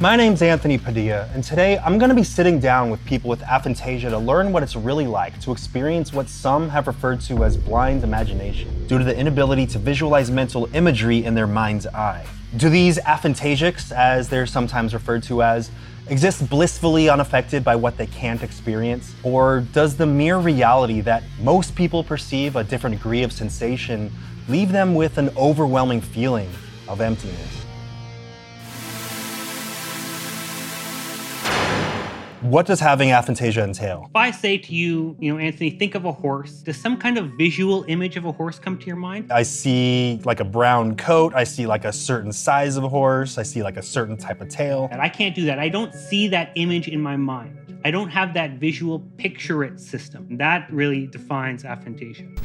My name's Anthony Padilla, and today I'm going to be sitting down with people with aphantasia to learn what it's really like to experience what some have referred to as blind imagination, due to the inability to visualize mental imagery in their mind's eye. Do these aphantasics, as they're sometimes referred to as, exist blissfully unaffected by what they can't experience? Or does the mere reality that most people perceive a different degree of sensation leave them with an overwhelming feeling of emptiness? What does having aphantasia entail? If I say to you, you know, Anthony, think of a horse, does some kind of visual image of a horse come to your mind? I see like a brown coat, I see like a certain size of a horse, I see like a certain type of tail. And I can't do that. I don't see that image in my mind. I don't have that visual picture it system. That really defines aphantasia.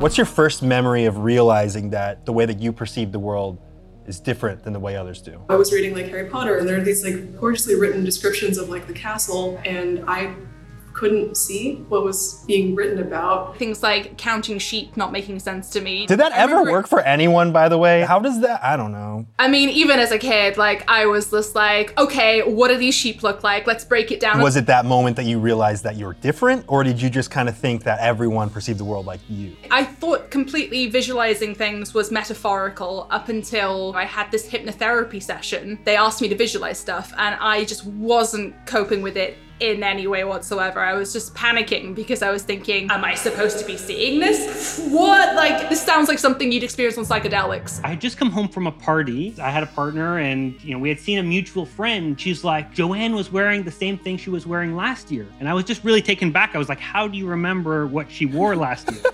What's your first memory of realizing that the way that you perceive the world is different than the way others do. I was reading like Harry Potter and there are these like gorgeously written descriptions of like the castle and I couldn't see what was being written about. Things like counting sheep not making sense to me. Did that I ever work for anyone, by the way? How does that? I don't know. I mean, even as a kid, like I was just like, okay, what do these sheep look like? Let's break it down. Was it that moment that you realized that you're different, or did you just kind of think that everyone perceived the world like you? I thought completely visualizing things was metaphorical up until I had this hypnotherapy session. They asked me to visualize stuff, and I just wasn't coping with it in any way whatsoever. I was just panicking because I was thinking, am I supposed to be seeing this? What? Like, this sounds like something you'd experience on psychedelics. I had just come home from a party. I had a partner and, you know, we had seen a mutual friend. She's like, Joanne was wearing the same thing she was wearing last year. And I was just really taken back. I was like, how do you remember what she wore last year?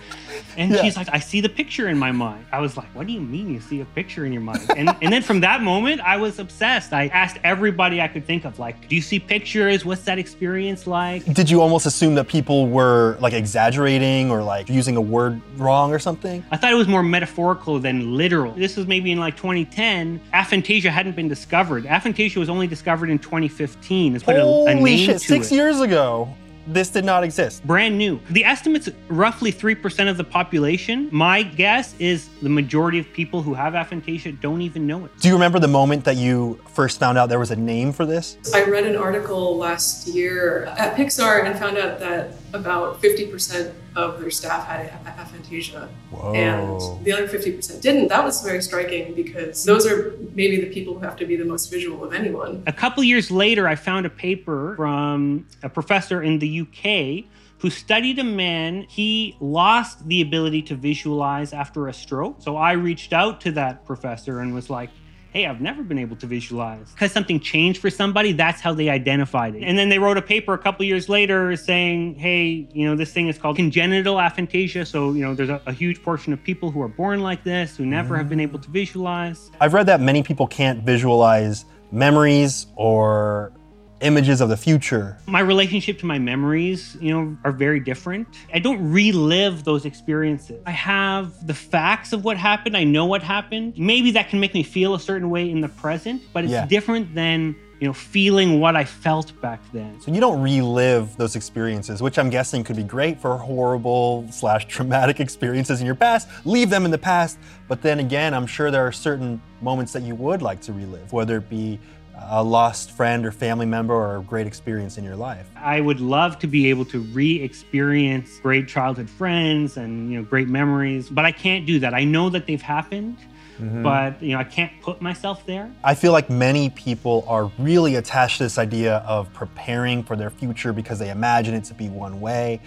And yeah. she's like, I see the picture in my mind. I was like, what do you mean you see a picture in your mind? And, and then from that moment, I was obsessed. I asked everybody I could think of, like, do you see pictures? What's that experience like? Did you almost assume that people were like exaggerating or like using a word wrong or something? I thought it was more metaphorical than literal. This was maybe in like 2010. Aphantasia hadn't been discovered. Aphantasia was only discovered in 2015. It's put Holy a, a shit, six it. years ago this did not exist. Brand new. The estimate's roughly 3% of the population. My guess is the majority of people who have aphantasia don't even know it. Do you remember the moment that you first found out there was a name for this? I read an article last year at Pixar and found out that about 50% of their staff had aphantasia Whoa. and the other 50% didn't. That was very striking because those are maybe the people who have to be the most visual of anyone. A couple years later, I found a paper from a professor in the UK who studied a man. He lost the ability to visualize after a stroke. So I reached out to that professor and was like, hey, I've never been able to visualize. Because something changed for somebody, that's how they identified it. And then they wrote a paper a couple years later saying, hey, you know, this thing is called congenital aphantasia. So, you know, there's a, a huge portion of people who are born like this who never have been able to visualize. I've read that many people can't visualize memories or images of the future. My relationship to my memories, you know, are very different. I don't relive those experiences. I have the facts of what happened. I know what happened. Maybe that can make me feel a certain way in the present, but it's yeah. different than you know, feeling what I felt back then. So you don't relive those experiences, which I'm guessing could be great for horrible slash traumatic experiences in your past. Leave them in the past. But then again, I'm sure there are certain moments that you would like to relive, whether it be a lost friend or family member or a great experience in your life? I would love to be able to re-experience great childhood friends and you know great memories, but I can't do that. I know that they've happened. Mm-hmm. But you know, I can't put myself there. I feel like many people are really attached to this idea of preparing for their future because they imagine it to be one way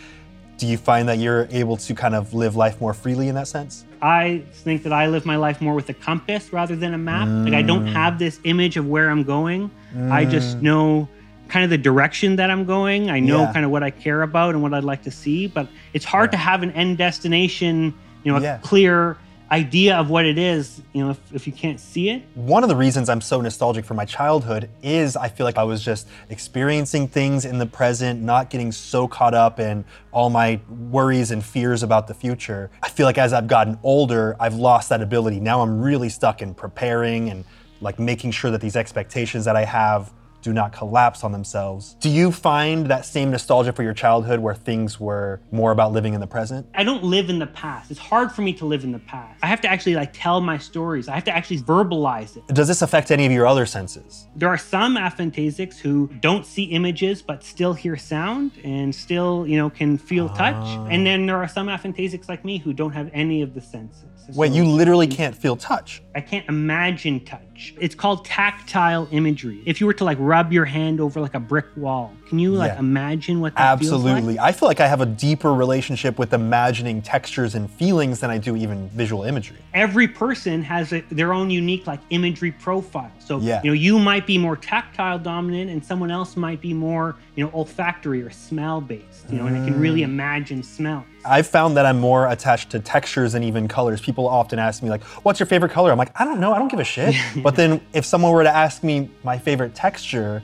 do you find that you're able to kind of live life more freely in that sense? I think that I live my life more with a compass rather than a map. Mm. Like I don't have this image of where I'm going. Mm. I just know kind of the direction that I'm going. I know yeah. kind of what I care about and what I'd like to see, but it's hard to have an end destination, you know, a yeah. clear idea of what it is, you know, if, if you can't see it. One of the reasons I'm so nostalgic for my childhood is I feel like I was just experiencing things in the present, not getting so caught up in all my worries and fears about the future. I feel like as I've gotten older, I've lost that ability. Now I'm really stuck in preparing and like making sure that these expectations that I have do not collapse on themselves. Do you find that same nostalgia for your childhood where things were more about living in the present? I don't live in the past. It's hard for me to live in the past. I have to actually like tell my stories. I have to actually verbalize it. Does this affect any of your other senses? There are some aphantasics who don't see images but still hear sound and still, you know, can feel touch. Ah. And then there are some aphantasics like me who don't have any of the senses. Wait, you literally can't feel touch. I can't imagine touch. It's called tactile imagery. If you were to like rub your hand over like a brick wall, can you like Yeah. imagine what that feels like? Absolutely. I feel like I have a deeper relationship with imagining textures and feelings than I do even visual imagery. every person has a, their own unique like imagery profile. So Yeah. you know you might be more tactile dominant, and someone else might be more you know olfactory or smell based. You know, and I can Mm. really imagine smell. I've found that I'm more attached to textures and even colors. People often ask me like, "What's your favorite color?" I'm like, "I don't know. I don't give a shit." but then if someone were to ask me my favorite texture,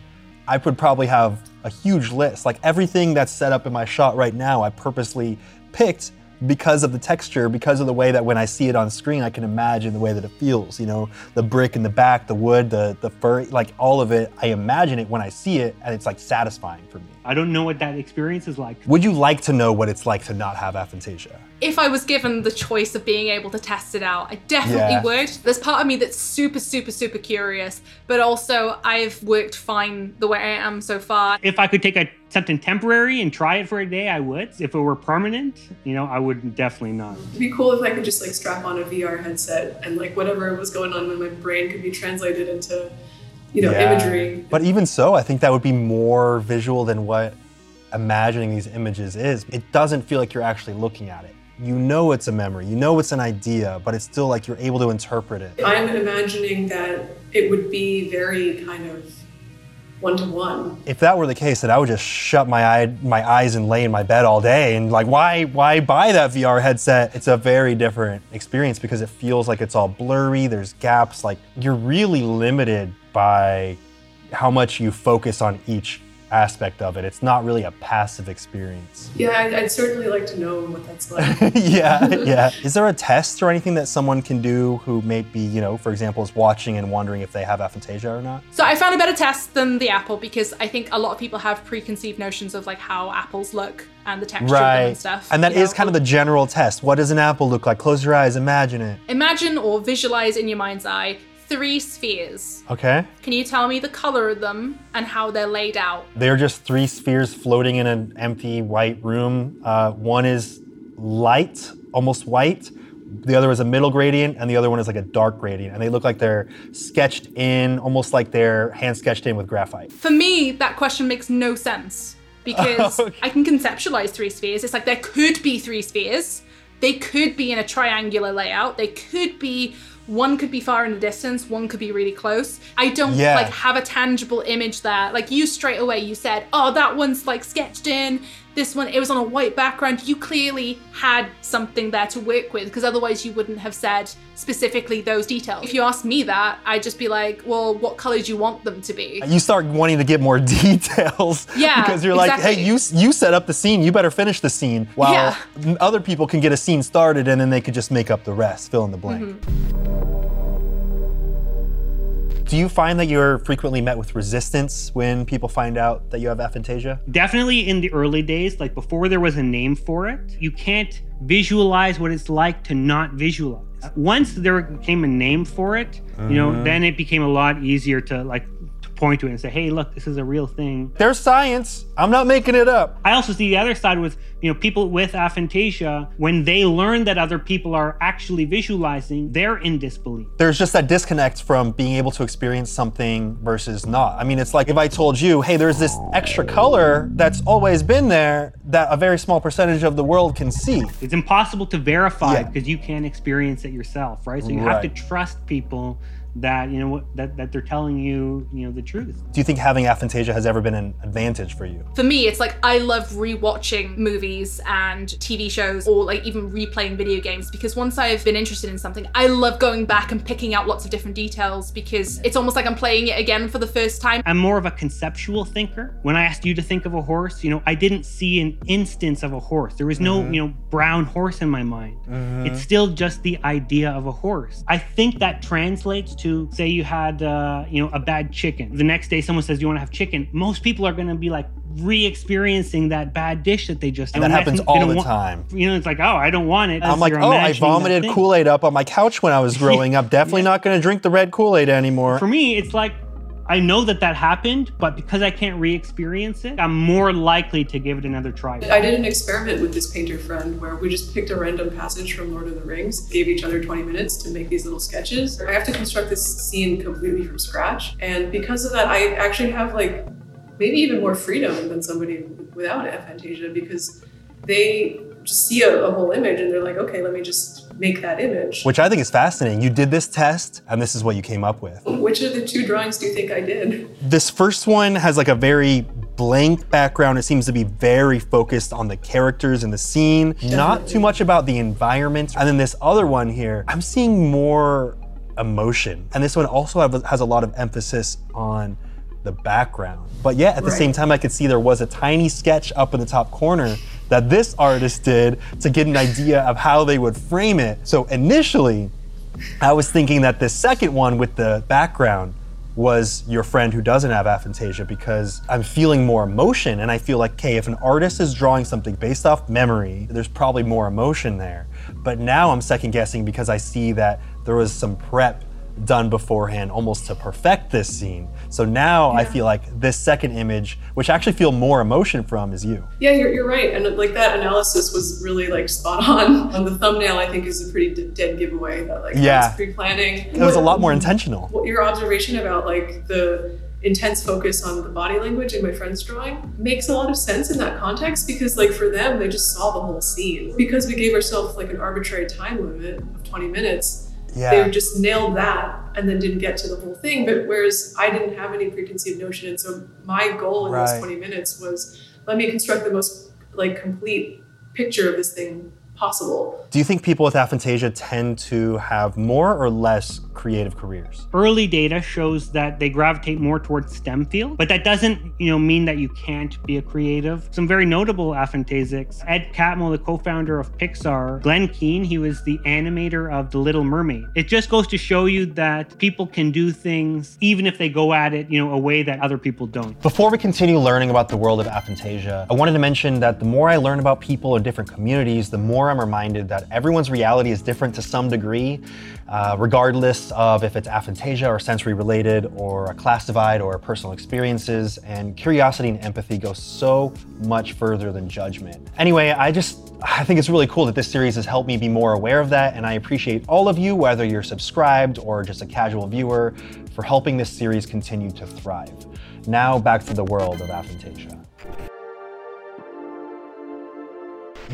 I would probably have a huge list. Like everything that's set up in my shot right now, I purposely picked because of the texture, because of the way that when I see it on screen, I can imagine the way that it feels. You know, the brick in the back, the wood, the the fur, like all of it. I imagine it when I see it, and it's like satisfying for me. I don't know what that experience is like. Would you like to know what it's like to not have aphantasia? if I was given the choice of being able to test it out, I definitely Yeah. would. There's part of me that's super, super, super curious, but also I've worked fine the way I am so far. If I could take a something temporary and try it for a day, I would. If it were permanent, you know, I would definitely not. It'd be cool if I could just like strap on a VR headset and like whatever was going on in my brain could be translated into, you know, Yeah. imagery. But even so, I think that would be more visual than what imagining these images is. It doesn't feel like you're actually looking at it. You know it's a memory, you know it's an idea, but it's still like you're able to interpret it. I'm imagining that it would be very kind of one to one. If that were the case, then I would just shut my eye, my eyes and lay in my bed all day. And like, why, why buy that VR headset? It's a very different experience because it feels like it's all blurry. There's gaps. Like you're really limited by how much you focus on each aspect of it. It's not really a passive experience. Yeah, I'd, I'd certainly like to know what that's like. yeah, yeah. Is there a test or anything that someone can do who may be, you know, for example, is watching and wondering if they have aphantasia or not? So I found a better test than the apple because I think a lot of people have preconceived notions of like how apples look and the texture of them and stuff. And that is know? kind of the general test. What does an apple look like? Close your eyes, imagine it. Imagine or visualize in your mind's eye three spheres. Okay. Can you tell me the color of them and how they're laid out? They're just three spheres floating in an empty white room. Uh, one is light, almost white. The other is a middle gradient, and the other one is like a dark gradient. And they look like they're sketched in, almost like they're hand sketched in with graphite. For me, that question makes no sense because Okay. I can conceptualize three spheres. It's like there could be three spheres. They could be in a triangular layout. They could be one could be far in the distance, one could be really close. I don't Yeah. like have a tangible image there. Like you straight away you said, "Oh, that one's like sketched in. This one it was on a white background." You clearly had something there to work with because otherwise you wouldn't have said specifically those details. If you asked me that, I'd just be like, "Well, what color do you want them to be?" You start wanting to get more details. Yeah, Because you're like, hey, you you set up the scene. You better finish the scene. While Yeah. other people can get a scene started and then they could just make up the rest, fill in the blank. Mm-hmm. Do you find that you're frequently met with resistance when people find out that you have aphantasia? Definitely in the early days, like before there was a name for it, you can't visualize what it's like to not visualize. Once there became a name for it, you know, uh-huh. then it became a lot easier to like point to it and say, "Hey, look, this is a real thing." There's science. I'm not making it up. I also see the other side with, you know, people with aphantasia, when they learn that other people are actually visualizing, they're in disbelief. There's just that disconnect from being able to experience something versus not. I mean, it's like if I told you, hey, there's this extra color that's always been there that a very small percentage of the world can see. It's impossible to verify Yeah. because you can't experience it yourself, right? So you have to trust people that, you know, what- that, that they're telling you, you know, the truth. Do you think having aphantasia has ever been an advantage for you? For me, it's like I love rewatching movies and TV shows or like even replaying video games because once I've been interested in something, I love going back and picking out lots of different details because it's almost like I'm playing it again for the first time. I'm more of a conceptual thinker. When I asked you to think of a horse, you know, I didn't see an instance of a horse. There was no, mm-hmm. you know, brown horse in my mind. Mm-hmm. It's still just the idea of a horse. I think that translates to to say you had, uh, you know, a bad chicken. The next day, someone says, you want to have chicken?" Most people are going to be like re-experiencing that bad dish that they just. And that happens all the time. You know, it's like, oh, I don't want it. I'm like, oh, I vomited. Kool Aid up on my couch when I was growing up. Definitely not going to drink the red Kool Aid anymore. For me, it's like I know that that happened, but because I can't re-experience it, I'm more likely to give it another try. I did an experiment with this painter friend where we just picked a random passage from Lord of the Rings, gave each other 20 minutes to make these little sketches. I have to construct this scene completely from scratch. And because of that, I actually have like maybe even more freedom than somebody without aphantasia because they just see a, a whole image and they're like, okay, let me just make that image. Which I think is fascinating. You did this test, and this is what you came up with. Which of the two drawings do you think I did? This first one has like a very blank background. It seems to be very focused on the characters and the scene, not too much about the environment. And then this other one here, I'm seeing more emotion. And this one also have, has a lot of emphasis on the background. But yeah, at the Right. same time, I could see there was a tiny sketch up in the top corner that this artist did to get an idea of how they would frame it. So initially, I was thinking that the second one with the background was your friend who doesn't have aphantasia because I'm feeling more emotion and I feel like, okay, if an artist is drawing something based off memory, there's probably more emotion there. But now I'm second guessing because I see that there was some prep done beforehand almost to perfect this scene. So now I feel like this second image, which I actually feel more emotion from, is you. Yeah, you're, you're right. And like that analysis was really like spot on. On the thumbnail, I think is a pretty d- dead giveaway that like Yeah. that's pre-planning. It was a lot more intentional. What your observation about like the intense focus on the body language in my friend's drawing makes a lot of sense in that context because like for them they just saw the whole scene because we gave ourselves like an arbitrary time limit of 20 minutes Yeah. they just nailed that and then didn't get to the whole thing but whereas i didn't have any preconceived notion and so my goal in Right. those 20 minutes was let me construct the most like complete picture of this thing possible Do you think people with aphantasia tend to have more or less creative careers? Early data shows that they gravitate more towards STEM field, but that doesn't, you know, mean that you can't be a creative. Some very notable aphantasics. Ed Catmull, the co-founder of Pixar, Glen Keane, he was the animator of The Little Mermaid. It just goes to show you that people can do things even if they go at it, you know, a way that other people don't. Before we continue learning about the world of aphantasia, I wanted to mention that the more I learn about people in different communities, the more I'm reminded that everyone's reality is different to some degree, uh, regardless of if it's aphantasia or sensory related or a class divide or personal experiences. And curiosity and empathy go so much further than judgment. Anyway, I just I think it's really cool that this series has helped me be more aware of that, and I appreciate all of you, whether you're subscribed or just a casual viewer, for helping this series continue to thrive. Now back to the world of aphantasia.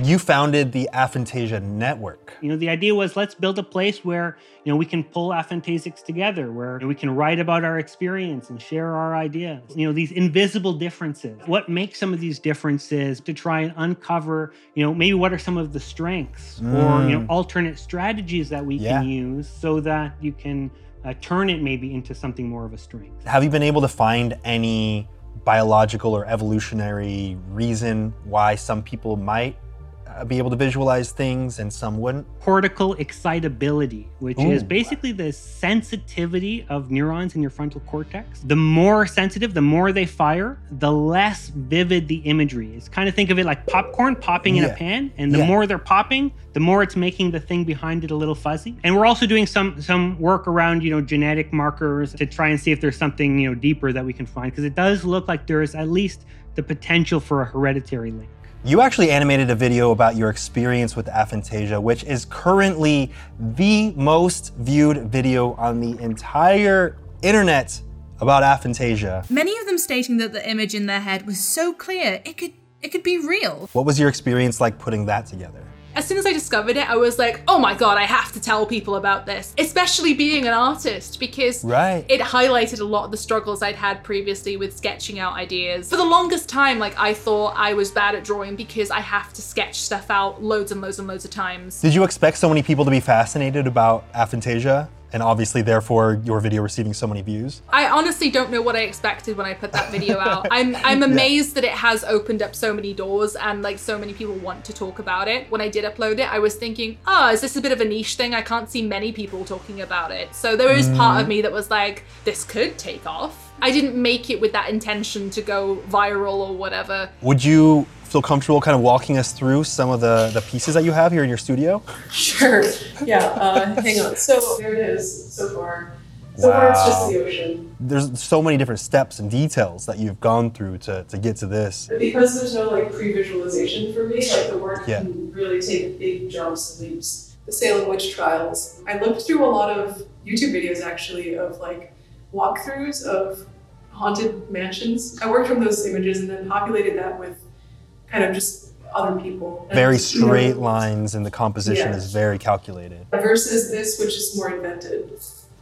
You founded the Aphantasia Network. You know, the idea was let's build a place where, you know, we can pull aphantasics together, where we can write about our experience and share our ideas. You know, these invisible differences. What makes some of these differences to try and uncover, you know, maybe what are some of the strengths or, you know, alternate strategies that we Yeah. can use so that you can uh, turn it maybe into something more of a strength. Have you been able to find any biological or evolutionary reason why some people might be able to visualize things and some wouldn't? cortical excitability, which is basically the sensitivity of neurons in your frontal cortex. The more sensitive, the more they fire, the less vivid the imagery is. Kind of think of it like popcorn popping in Yeah. a pan, and the Yeah. more they're popping, the more it's making the thing behind it a little fuzzy. And we're also doing some some work around, you know, genetic markers to try and see if there's something, you know, deeper that we can find because it does look like there is at least the potential for a hereditary link. You actually animated a video about your experience with aphantasia, which is currently the most viewed video on the entire internet about aphantasia. Many of them stating that the image in their head was so clear it could it could be real. What was your experience like putting that together? As soon as I discovered it, I was like, oh my god, I have to tell people about this, especially being an artist, because Right. it highlighted a lot of the struggles I'd had previously with sketching out ideas. For the longest time, like, I thought I was bad at drawing because I have to sketch stuff out loads and loads and loads of times. Did you expect so many people to be fascinated about aphantasia and obviously, therefore, your video receiving so many views. I honestly don't know what I expected when I put that video out. I'm I'm amazed that it has opened up so many doors and like so many people want to talk about it. When I did upload it, I was thinking, oh, is this a bit of a niche thing? I can't see many people talking about it. So there is part of mm. me that was like, this could take off. I didn't make it with that intention to go viral or whatever. Would you feel comfortable kind of walking us through some of the, the pieces that you have here in your studio? Sure. Yeah. Uh, hang on. So there it is. So far. So far, it's just the ocean. There's so many different steps and details that you've gone through to, to get to this. Because there's no like pre-visualization for me, like the work Yeah. can really take big jumps and leaps. The Salem witch trials. I looked through a lot of YouTube videos actually of like walkthroughs of haunted mansions. I worked from those images and then populated that with kind of just other people. And, Very you know, straight lines, and the composition Yeah. is very calculated. Versus this, which is more invented.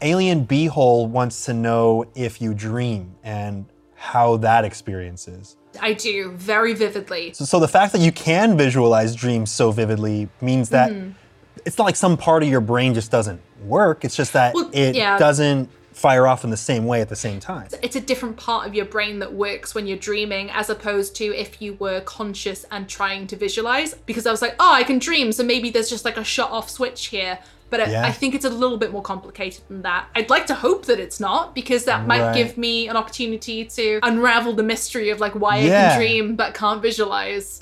Alien Beehole wants to know if you dream and how that experience is. I do very vividly. So, so the fact that you can visualize dreams so vividly means that Mm-hmm. it's not like some part of your brain just doesn't work. It's just that Well, it yeah. doesn't fire off in the same way at the same time. it's a different part of your brain that works when you're dreaming as opposed to if you were conscious and trying to visualize because i was like oh i can dream so maybe there's just like a shut off switch here but I, Yeah. I think it's a little bit more complicated than that i'd like to hope that it's not because that might Right. give me an opportunity to unravel the mystery of like why i can dream but can't visualize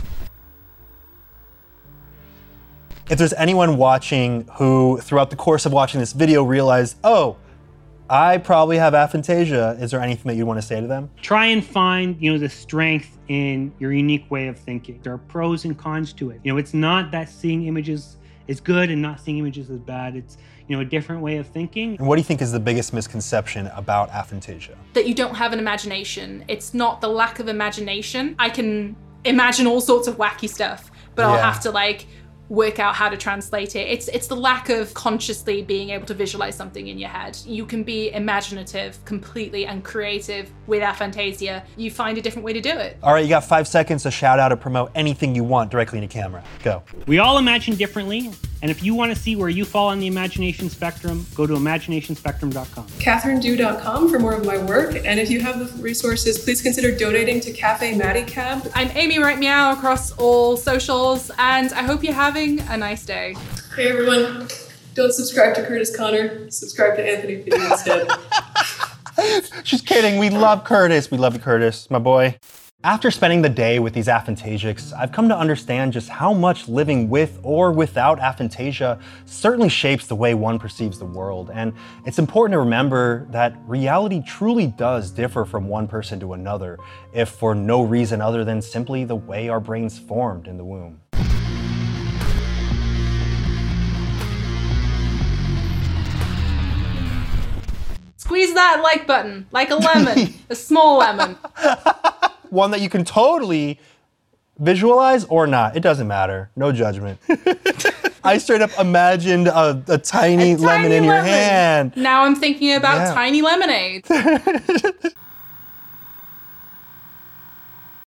If there's anyone watching who, throughout the course of watching this video, realized, oh, I probably have aphantasia, is there anything that you want to say to them? Try and find, you know, the strength in your unique way of thinking. There are pros and cons to it. You know, it's not that seeing images is good and not seeing images is bad. It's, you know, a different way of thinking. And what do you think is the biggest misconception about aphantasia? that you don't have an imagination. It's not the lack of imagination. I can imagine all sorts of wacky stuff, but I'll have to like work out how to translate it. It's it's the lack of consciously being able to visualize something in your head. You can be imaginative completely and creative with aphantasia. You find a different way to do it. All right, you got five seconds to shout out or promote anything you want directly into camera. Go. We all imagine differently, and if you want to see where you fall on the imagination spectrum, go to imaginationspectrum.com. CatherineDew.com for more of my work. And if you have the resources, please consider donating to Cafe Maddy Cab. I'm Amy Right Meow across all socials, and I hope you're having a nice day. Hey everyone, don't subscribe to Kurtis Conner. Subscribe to Anthony Finney instead. She's kidding. We love Kurtis. We love you, Kurtis, my boy. After spending the day with these aphantasics, I've come to understand just how much living with or without aphantasia certainly shapes the way one perceives the world. And it's important to remember that reality truly does differ from one person to another, if for no reason other than simply the way our brains formed in the womb. Squeeze that like button like a lemon, a small lemon. One that you can totally visualize or not. It doesn't matter. No judgment. I straight up imagined a, a tiny lemon Tiny in your lemon. hand. Now I'm thinking about Yeah. tiny lemonade.